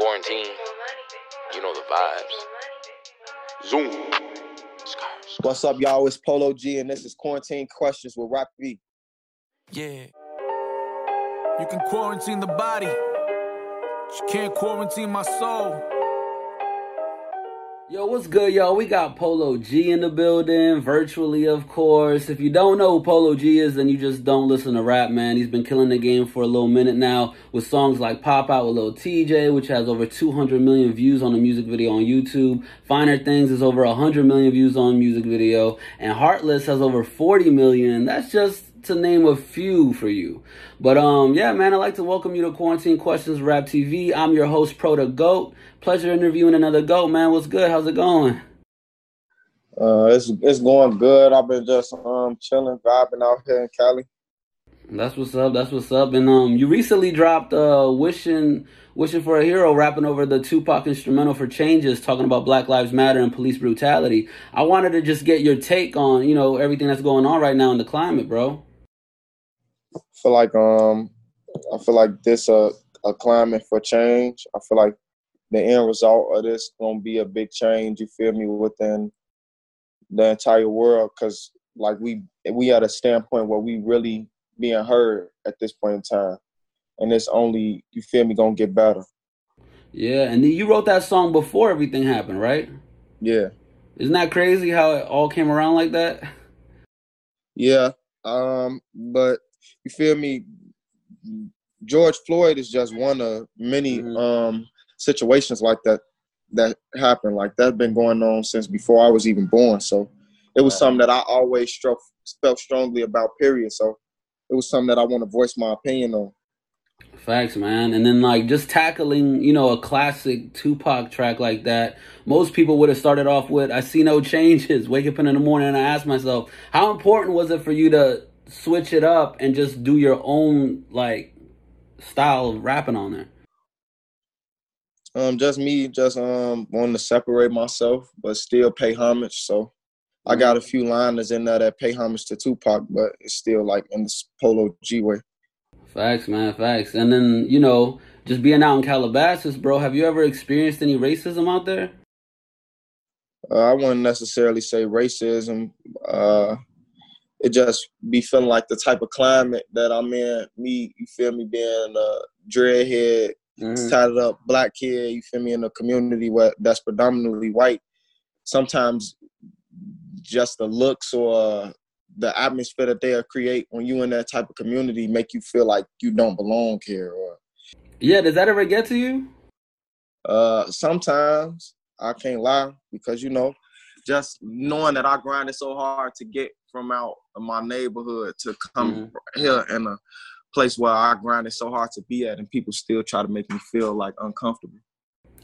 quarantine, you know the vibes. Zoom. What's up, y'all? It's Polo G, and this is Quarantine Questions with Rap TV. Yeah. You can quarantine the body, but you can't quarantine my soul. Yo, what's good, y'all? We got Polo G in the building, virtually, of course. If you don't know who Polo G is, then you just don't listen to rap, man. He's been killing the game for a little minute now with songs like Pop Out with Lil TJ, which has over 200 million views on the music video on YouTube. Finer Things is over 100 million views on music video. And Heartless has over 40 million. That's just to name a few for you. But um, yeah, man, I'd like to welcome you to Quarantine Questions Rap TV. I'm your host, Pro the Goat. Pleasure interviewing another goat, man. What's good? How's it going? Uh, it's it's going good. I've been just um chilling, vibing out here in Cali. That's what's up. That's what's up. And um, you recently dropped uh, wishing wishing for a hero, rapping over the Tupac instrumental for changes, talking about Black Lives Matter and police brutality. I wanted to just get your take on you know everything that's going on right now in the climate, bro. I feel like um, I feel like this uh, a climate for change. I feel like the end result of this gonna be a big change. You feel me within the entire world because like we we at a standpoint where we really being heard at this point in time, and it's only you feel me gonna get better. Yeah, and you wrote that song before everything happened, right? Yeah. Isn't that crazy how it all came around like that? Yeah. Um, but you feel me? George Floyd is just one of many mm-hmm. um situations like that that happened. Like that's been going on since before I was even born. So it was something that I always struck, felt strongly about. Period. So it was something that I want to voice my opinion on. Facts, man. And then like just tackling, you know, a classic Tupac track like that. Most people would have started off with "I see no changes." Wake up in the morning and I ask myself, how important was it for you to switch it up and just do your own like style of rapping on there? Um, just me, just um, wanting to separate myself, but still pay homage. So I got a few liners in there that pay homage to Tupac, but it's still like in the Polo G way. Facts, man, facts. And then you know, just being out in Calabasas, bro. Have you ever experienced any racism out there? Uh, I wouldn't necessarily say racism. Uh, it just be feeling like the type of climate that I'm in. Me, you feel me, being a dreadhead mm-hmm. tatted up black kid, you feel me, in a community where that's predominantly white, sometimes just the looks or the atmosphere that they create when you in that type of community make you feel like you don't belong here or yeah does that ever get to you uh sometimes i can't lie because you know just knowing that i grinded so hard to get from out of my neighborhood to come mm-hmm. here in a place where I grinded so hard to be at, and people still try to make me feel like uncomfortable.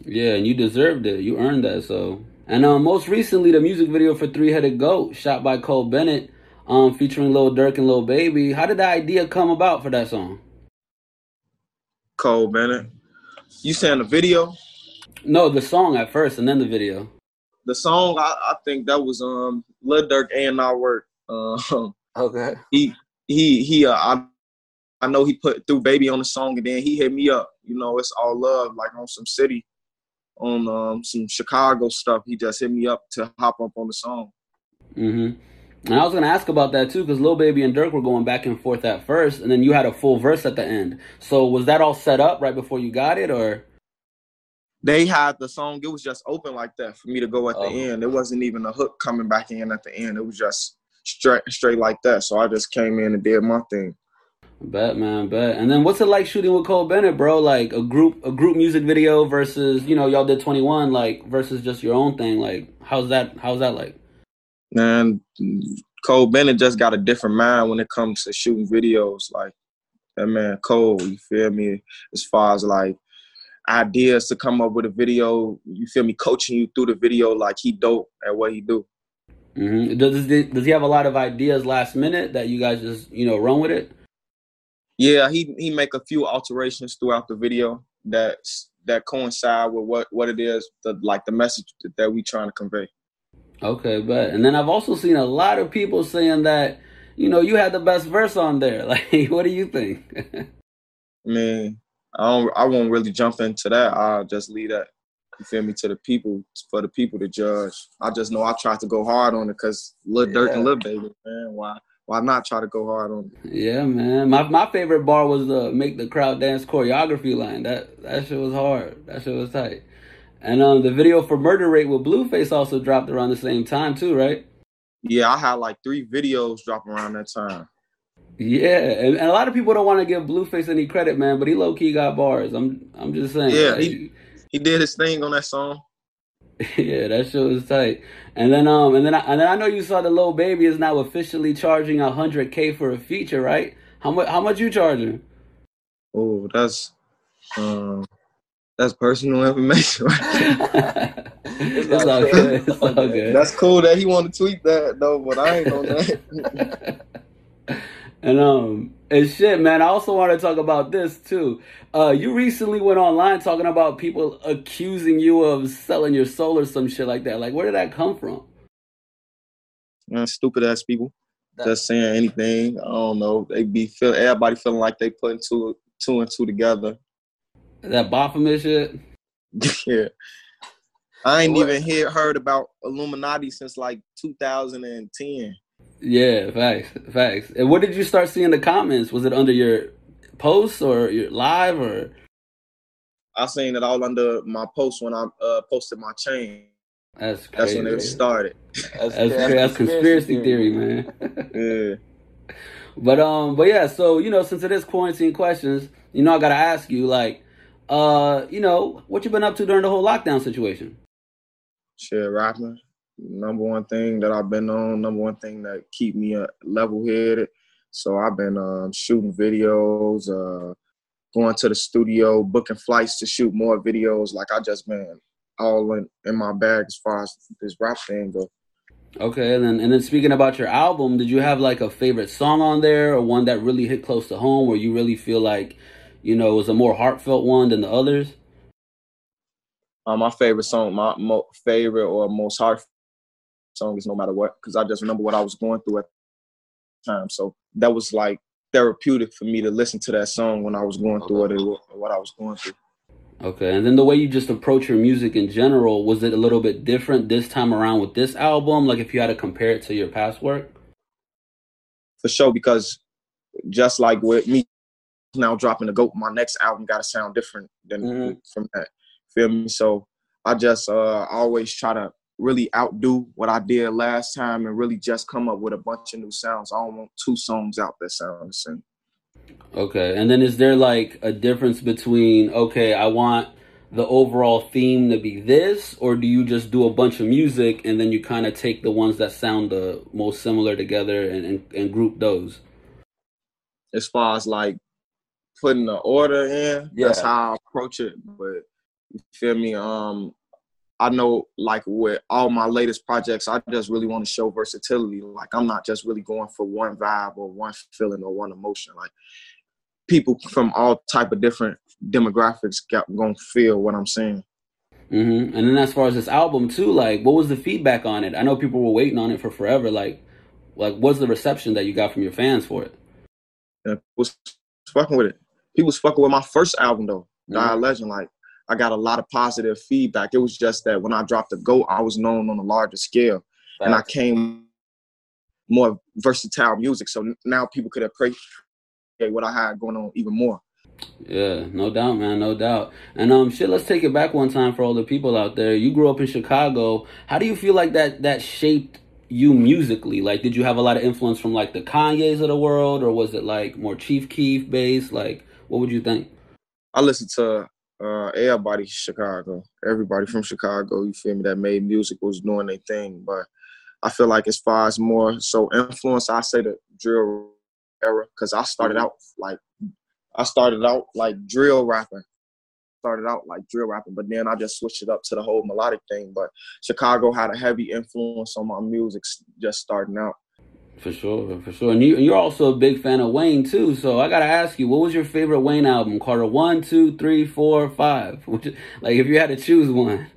Yeah, and you deserved it. You earned that. So, and um, most recently, the music video for Three Headed Goat, shot by Cole Bennett, um, featuring Lil Durk and Lil Baby. How did the idea come about for that song? Cole Bennett. You saying the video? No, the song at first, and then the video. The song, I, I think that was um Lil Durk and our work. Uh, okay. He he he. Uh, I I know he put threw baby on the song and then he hit me up. You know, it's all love, like on some city, on um, some Chicago stuff. He just hit me up to hop up on the song. Mm-hmm. And I was gonna ask about that too, because Lil Baby and Durk were going back and forth at first, and then you had a full verse at the end. So was that all set up right before you got it, or? They had the song. It was just open like that for me to go at oh. the end. It wasn't even a hook coming back in at the end. It was just straight, straight like that. So I just came in and did my thing. Bet man, bet. And then what's it like shooting with Cole Bennett, bro? Like a group a group music video versus, you know, y'all did 21 like versus just your own thing. Like how's that how's that like? Man, Cole Bennett just got a different mind when it comes to shooting videos like that man Cole, you feel me? As far as like ideas to come up with a video, you feel me, coaching you through the video like he dope at what he do. Mm-hmm. Does does he have a lot of ideas last minute that you guys just you know run with it? Yeah, he he make a few alterations throughout the video that that coincide with what what it is, the like the message that we trying to convey. Okay, but and then I've also seen a lot of people saying that you know you had the best verse on there. Like, what do you think? Man, I don't. I won't really jump into that. I'll just leave that. You feel me to the people for the people to judge. I just know I tried to go hard on it because Lil Durk and Lil Baby, man. Why? Why not try to go hard on it? Yeah, man. My my favorite bar was the make the crowd dance choreography line. That that shit was hard. That shit was tight. And um, the video for Murder Rate with Blueface also dropped around the same time too, right? Yeah, I had like three videos dropping around that time. Yeah, and, and a lot of people don't want to give Blueface any credit, man, but he low key got bars. I'm I'm just saying. Yeah, Like, he, he did his thing on that song. yeah, that shit was tight. And then um and then I, and then I know you saw the Lil Baby is now officially charging a hundred k for a feature, right? How much how much you charging? Oh, that's um, that's personal information. it's all good. It's all good. that's cool that he want to tweet that though, but I ain't on that. and um and shit, man. I also want to talk about this too. Uh, you recently went online talking about people accusing you of selling your soul or some shit like that. Like, where did that come from? Man, stupid ass people just saying anything. I don't know. They be feel everybody feeling like they putting two two and two together. That Baphomet shit. yeah. I ain't What? even hear heard about Illuminati since like 2010. Yeah, facts, facts. And what did you start seeing the comments? Was it under your posts or your live or? I seen it all under my post when I uh, posted my chain. That's That's when it started. That's, cra- that's conspiracy theory, man. Yeah. But um, but yeah, so you know, since it is quarantine questions, you know, I gotta ask you, like, uh, you know, what you been up to during the whole lockdown situation? Shit, rapping. Number one thing that I've been on, number one thing that keep me uh, level headed. So I've been um, shooting videos, uh, going to the studio, booking flights to shoot more videos. Like I just been all in, in my bag as far as this rap thing go. Okay, and then and then speaking about your album, did you have like a favorite song on there, or one that really hit close to home, where you really feel like, you know, it was a more heartfelt one than the others? Uh, my favorite song, my mo- favorite or most heart song is No Matter What, because I just remember what I was going through at the time. So that was like therapeutic for me to listen to that song when I was going through what, it, what I was going through. Okay, and then the way you just approach your music in general, was it a little bit different this time around with this album? Like if you had to compare it to your past work? For sure, because just like with me now dropping the GOAT, my next album got to sound different than Mhm. from that. Feel me? So I just uh, always try to really outdo what I did last time and really just come up with a bunch of new sounds. I don't want two songs out that sound the same. Okay, and then is there like a difference between okay, I want the overall theme to be this, or do you just do a bunch of music and then you kind of take the ones that sound the most similar together and, and, and group those? as far as like putting the order in. That's how I approach it. But you feel me? Um, I know like with all my latest projects, I just really want to show versatility. Like I'm not just really going for one vibe or one feeling or one emotion. Like people from all type of different demographics got gonna feel what I'm saying. Mm-hmm. And then as far as this album too, like what was the feedback on it? I know people were waiting on it for forever. Like, like what's the reception that you got from your fans for it? And was fucking with it. People was fucking with my first album though, Die Mhm. Legend. Like I got a lot of positive feedback. It was just that when I dropped the GOAT, I was known on a larger scale. and I came more versatile music. So now people could appreciate what I had going on even more. Yeah, no doubt, man, no doubt. And um, shit, let's take it back one time for all the people out there. You grew up in Chicago. How do you feel like that that shaped you musically? Like, did you have a lot of influence from like the Kanyes of the world, or was it like more Chief Keef based? Like, what would you think? I listened to uh, everybody Chicago, everybody from Chicago. You feel me? That made music was doing their thing, but I feel like as far as more so influence, I say the drill era because I started out like I started out like drill rapping. Started out like drill rapping, but then I just switched it up to the whole melodic thing. But Chicago had a heavy influence on my music just starting out. For sure, for sure. And you, you're also a big fan of Wayne too. So I gotta ask you, what was your favorite Wayne album? Carter one, two, three, four, five. Which, like, if you had to choose one.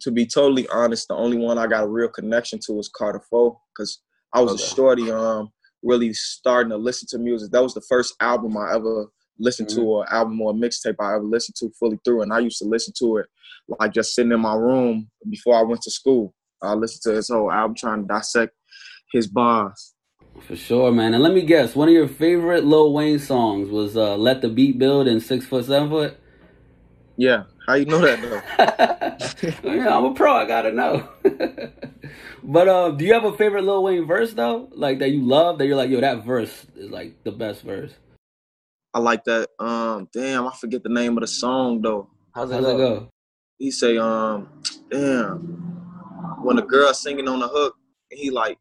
to be totally honest, the only one I got a real connection to was Carter Four because I was Okay. a shorty, um, really starting to listen to music. That was the first album I ever listened mm-hmm. to an album or mixtape I ever listened to fully through. And I used to listen to it like just sitting in my room before I went to school. I listened to his whole album trying to dissect his bars. For sure, man. And let me guess, one of your favorite Lil Wayne songs was uh, "Let the Beat Build" and Six Foot Seven Foot. Yeah, how you know that though? yeah, I'm a pro. I gotta know. but uh, do you have a favorite Lil Wayne verse though, like that you love? That you're like, yo, that verse is like the best verse. I like that. Um, damn, I forget the name of the song though. How's it, How's go? go? He say, um, damn, when the girl singing on the hook, he like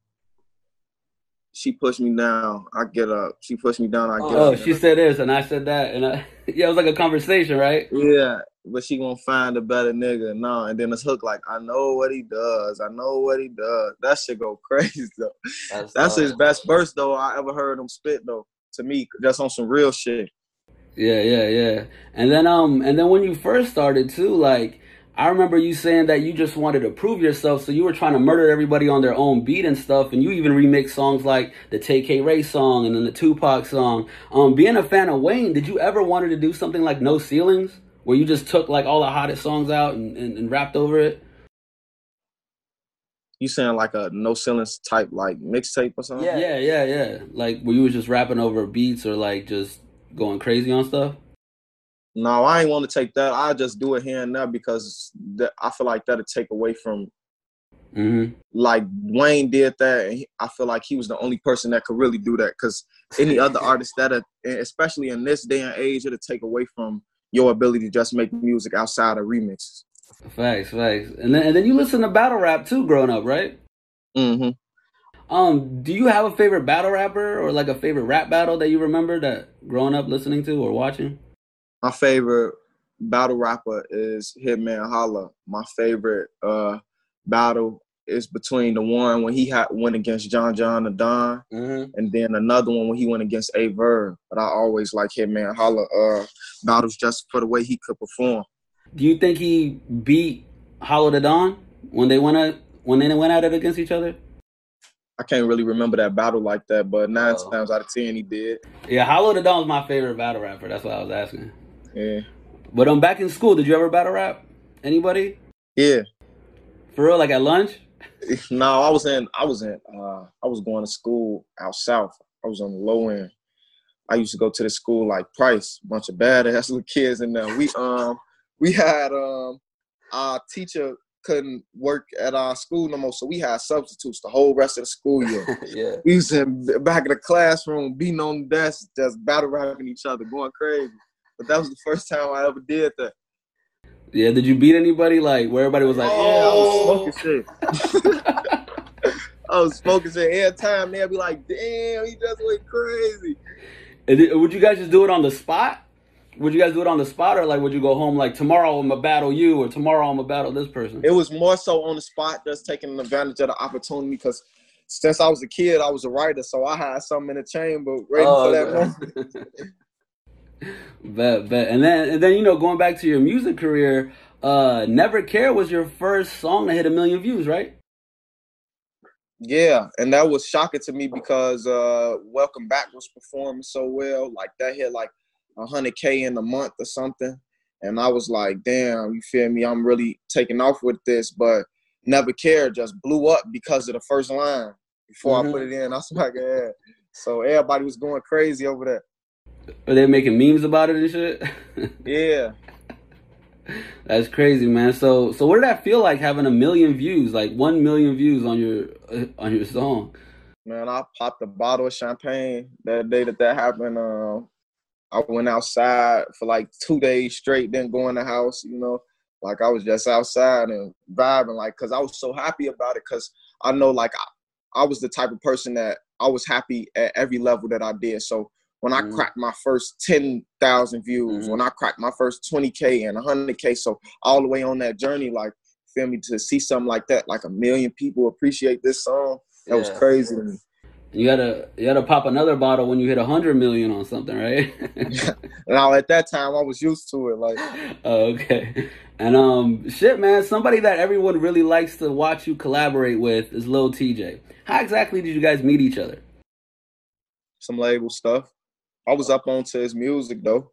she pushed me down. I get up. She pushed me down. I get oh, up. Oh, she said this, and I said that, and I, yeah, it was like a conversation, right? Yeah, but she gonna find a better nigga. No, and then it's hook like, I know what he does. I know what he does. That shit go crazy though. That's, That's his best verse though I ever heard him spit though. To me, that's on some real shit. Yeah, yeah, yeah. And then um, and then when you first started too, like I remember you saying that you just wanted to prove yourself, so you were trying to murder everybody on their own beat and stuff, and you even remixed songs like the Tay-K Ray song and then the Tupac song. Um, being a fan of Wayne, did you ever wanted to do something like No Ceilings, where you just took like all the hottest songs out and, and, and rapped over it? You saying like a no ceilings type like mixtape or something? Yeah, yeah, yeah, yeah. Like where you was just rapping over beats or like just going crazy on stuff. No, I ain't want to take that. I just do it here and there because I feel like that'll take away from. Mm-hmm. Like Wayne did that, he, I feel like he was the only person that could really do that. Because any other artist that, especially in this day and age, it'll take away from your ability to just make music outside of remixes. Facts, facts, and then and then you listen to battle rap too, growing up, right? Mm-hmm. Um, do you have a favorite battle rapper or like a favorite rap battle that you remember that growing up listening to or watching? My favorite battle rapper is Hitman Holla. My favorite uh, battle is between the one when he had went against John John Da Don, mm-hmm. and then another one when he went against Aye Verb. But I always like Hitman Holla uh, battles just for the way he could perform. Do you think he beat Hollow Da Don when they went at when they went at it against each other? I can't really remember that battle like that, but nine oh. times out of ten he did. Yeah, Hollow Da Don is my favorite battle rapper. That's what I was asking. Yeah. But I'm um, back in school. Did you ever battle rap? Anybody? Yeah. For real, like at lunch? no, I was in. I was in. Uh, I was going to school out south. I was on the low end. I used to go to the school like Price, bunch of badass little kids and there. We um we had um our teacher couldn't work at our school no more, so we had substitutes the whole rest of the school year. yeah, we was in back in the classroom, beating on the desk, just battle rapping each other, going crazy. But that was the first time I ever did that. Yeah, did you beat anybody like where everybody was like, oh, yeah, I was oh. smoking shit. I was smoking shit every time. They'd be like, damn, he just went crazy. And would you guys just do it on the spot? Would you guys do it on the spot, or like would you go home like tomorrow I'm gonna battle you, or tomorrow I'm gonna battle this person? It was more so on the spot, just taking advantage of the opportunity because since I was a kid, I was a writer, so I had something in the chamber ready oh, for that moment. bet, bet. And then, and then you know, going back to your music career, uh, "Never Care" was your first song that hit a million views, right? Yeah, and that was shocking to me because uh, "Welcome Back" was performing so well. Like that hit like hundred k in a month or something, and I was like, "Damn, you feel me? I'm really taking off with this." But "Never Care" just blew up because of the first line. Before mm-hmm. I put it in, I was like, "Yeah." So everybody was going crazy over that. Are they making memes about it and shit? yeah. That's crazy, man. So, so what did that feel like having a million views, like one million views on your uh, on your song? Man, I popped a bottle of champagne that day that that happened. Uh, I went outside for like two days straight, then go in the house. You know, like I was just outside and vibing, like, cause I was so happy about it, cause I know, like, I, I was the type of person that I was happy at every level that I did. So when I mm-hmm. cracked my first 10,000 views, mm-hmm. when I cracked my first 20K and 100K. So all the way on that journey, like, feel me, to see something like that, like a million people appreciate this song, that yeah. was crazy to me. You gotta you gotta pop another bottle when you hit a hundred million on something, right? now at that time I was used to it, like. Oh, okay. And um, shit, man, somebody that everyone really likes to watch you collaborate with is Lil TJ. How exactly did you guys meet each other? Some label stuff I was up onto his music though.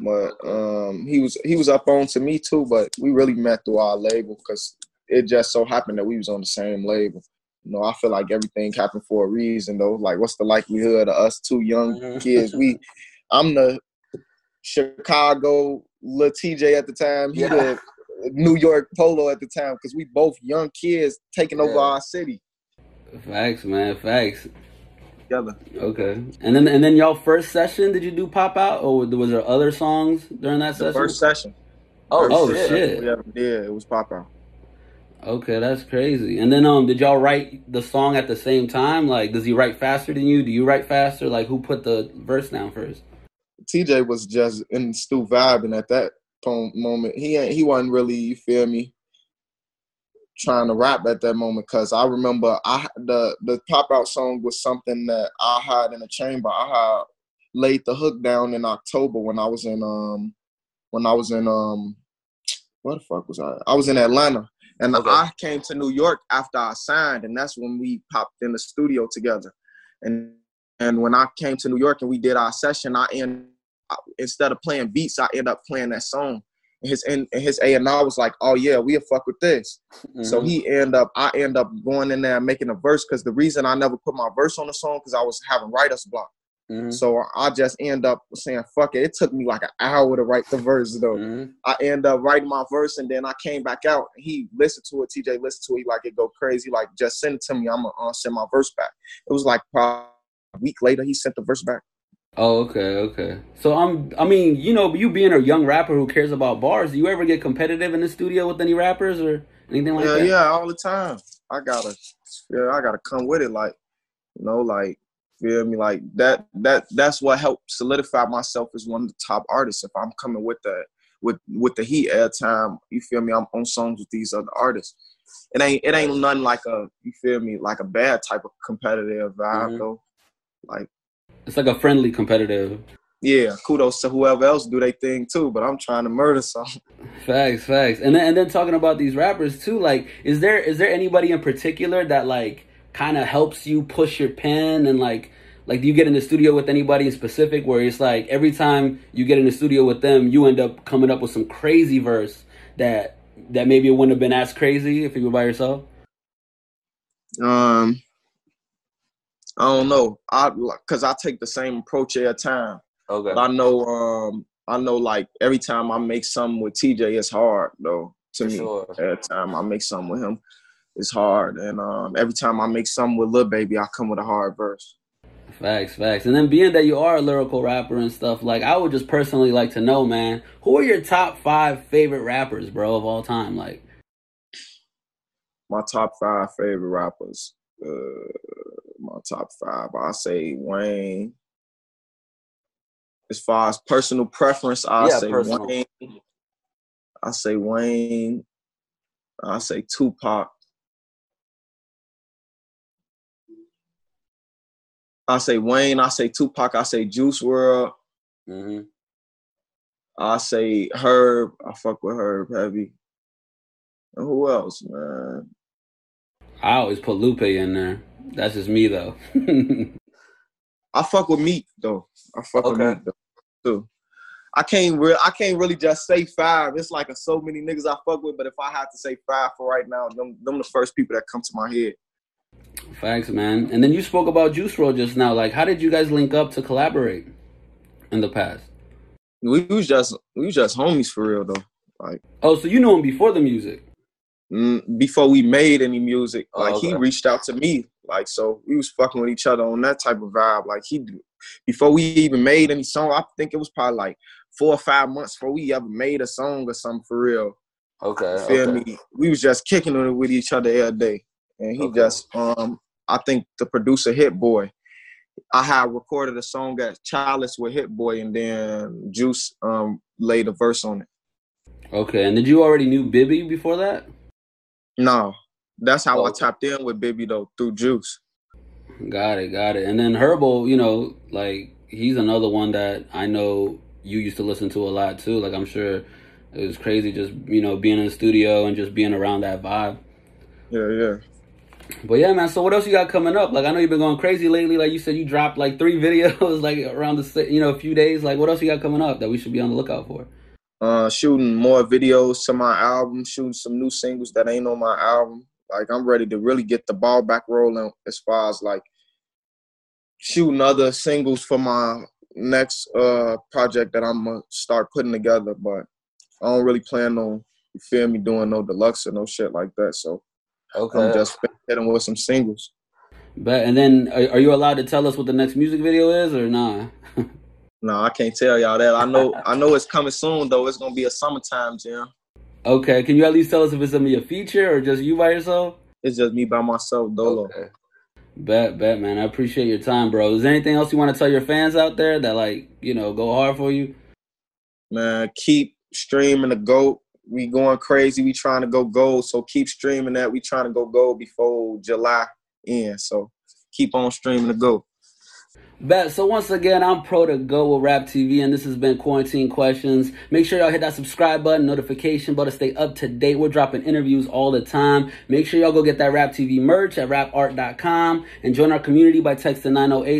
But um, he was he was up on to me too, but we really met through our label because it just so happened that we was on the same label. You know, I feel like everything happened for a reason though. Like what's the likelihood of us two young Mhm. kids? We I'm the Chicago Lil TJ at the time. He Yeah. the New York Polo at the time because we both young kids taking over our city Facts, man. Facts. Together. Okay. And then and then y'all first session, did you do pop out, or was there other songs during that The session? first session. Oh, Oh, shit. shit. We ever did. It was pop out. Okay, that's crazy. And then um, did y'all write the song at the same time? Like, does he write faster than you? Do you write faster? Like, who put the verse down first? TJ was just in Stu vibing at that moment. He ain't, he wasn't really, you feel me, trying to rap at that moment. Cause I remember I the the pop out song was something that I had in the chamber. I had laid the hook down in October when I was in um when I was in um what the fuck was I? I was in Atlanta. And Okay. I came to New York after I signed, and that's when we popped in the studio together. And and when I came to New York and we did our session, I end I- instead of playing beats, I end up playing that song. And his and his A and R was like, "Oh yeah, we'll fuck with this." So Mhm. he end up, I end up going in there and making a verse because the reason I never put my verse on the song because I was having writer's block. Mhm. So I just end up saying, "Fuck it." It took me like an hour to write the verse though. Mhm. I end up writing my verse and then I came back out and he listened to it. TJ listened to it. He like it go crazy. Like just send it to me. I'm gonna uh, send my verse back. It was like probably a week later he sent the verse back. Oh, okay, okay. So I'm, I mean, you know, you being a young rapper who cares about bars, do you ever get competitive in the studio with any rappers or anything like yeah, that? yeah, all the time. I gotta, yeah, I gotta come with it. Like, you know, like, feel me? Like that, that, that's what helped solidify myself as one of the top artists. If I'm coming with that, with with the heat at time, you feel me? I'm on songs with these other artists. It ain't, it ain't nothing like a, you feel me? Like a bad type of competitive vibe Mhm. though. Like, It's like a friendly competitive. yeah, kudos to whoever else do their thing too. But I'm trying to murder something. Facts, facts. And then and then talking about these rappers too, like is there is there anybody in particular that like kind of helps you push your pen and like like do you get in the studio with anybody in specific where it's like every time you get in the studio with them, you end up coming up with some crazy verse that that maybe it wouldn't have been as crazy if you were by yourself? Um, I don't know. I because I take the same approach every time. Okay. But I know, um, I know, like every time I make something with TJ, it's hard though to For me. sure. Every time I make something with him, it's hard, and um, every time I make something with Lil Baby, I come with a hard verse. Facts, facts. And then being that you are a lyrical rapper and stuff, like I would just personally like to know, man, who are your top five favorite rappers, bro, of all time? Like, My top five favorite rappers. Uh, my top five, I say Wayne. As far as personal preference, I Yeah, say personal. Wayne. I say Wayne. I say Tupac. I say Wayne. I say Tupac. I say Juice WRLD. hmm I say Herb. I fuck with Herb heavy. And who else, man? I always put Lupe in there. That's just me though. I fuck with Meek though. I fuck with Okay. Meek though too. I can't re- I can't really just say five. It's like a, so many niggas I fuck with, but if I had to say five for right now, them them the first people that come to my head. Facts, man. And then you spoke about Juice WRLD just now. Like, how did you guys link up to collaborate in the past? We was just we was just homies for real though. Like Oh, so you knew him before the music. mm, before we made any music, Oh, like he reached out to me. Like so, we was fucking with each other on that type of vibe. Like he, before we even made any song, I think it was probably like four or five months before we ever made a song or something for real. Okay. You feel okay. me? We was just kicking it with each other every day, and he Okay. just, um, I think the producer Hit Boy. I had recorded a song at Chalice with Hit Boy, and then Juice um laid a verse on it. Okay, and did you already knew Bibby before that? No, that's how I tapped in with Bibby though through Juice. Got it, got it. And then Herbo, you know, like he's another one that I know you used to listen to a lot too. Like I'm sure it was crazy just you know being in the studio and just being around that vibe. Yeah, yeah. But yeah, man. So what else you got coming up? Like I know you've been going crazy lately. Like you said, you dropped like three videos like around the you know a few days. Like what else you got coming up that we should be on the lookout for? Uh, shooting more videos to my album, shooting some new singles that ain't on my album. Like I'm ready to really get the ball back rolling as far as like shooting other singles for my next uh project that I'm gonna start putting together. But I don't really plan on you feel me doing no deluxe or no shit like that. So Okay. I'm just hitting with some singles. But and then are, are you allowed to tell us what the next music video is or nah? No, I can't tell y'all that. I know I know it's coming soon though. It's gonna be a summertime jam. Okay, can you at least tell us if it's gonna be a feature or just you by yourself? It's just me by myself, dolo. okay. Bet, bet, man. I appreciate your time, bro. Is there anything else you want to tell your fans out there that like you know go hard for you? Man, keep streaming the GOAT. We going crazy. We trying to go gold. So keep streaming that. We trying to go gold before July end. So keep on streaming the GOAT. Bet. So once again, I'm Pro the Goat with Rap TV, and this has been Quarantine Questions. Make sure y'all hit that subscribe button, notification button, stay up to date. We're dropping interviews all the time. Make sure y'all go get that Rap TV merch at rapart.com and join our community by texting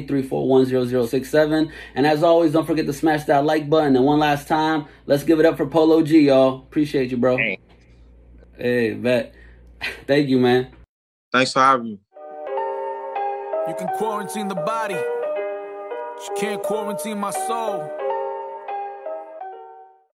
908-341-0067. And as always, don't forget to smash that like button. And one last time, let's give it up for Polo G, y'all. Appreciate you, bro. Hey. Hey, bet. Thank you, man. Thanks for having me. You can quarantine the body, you can't quarantine my soul.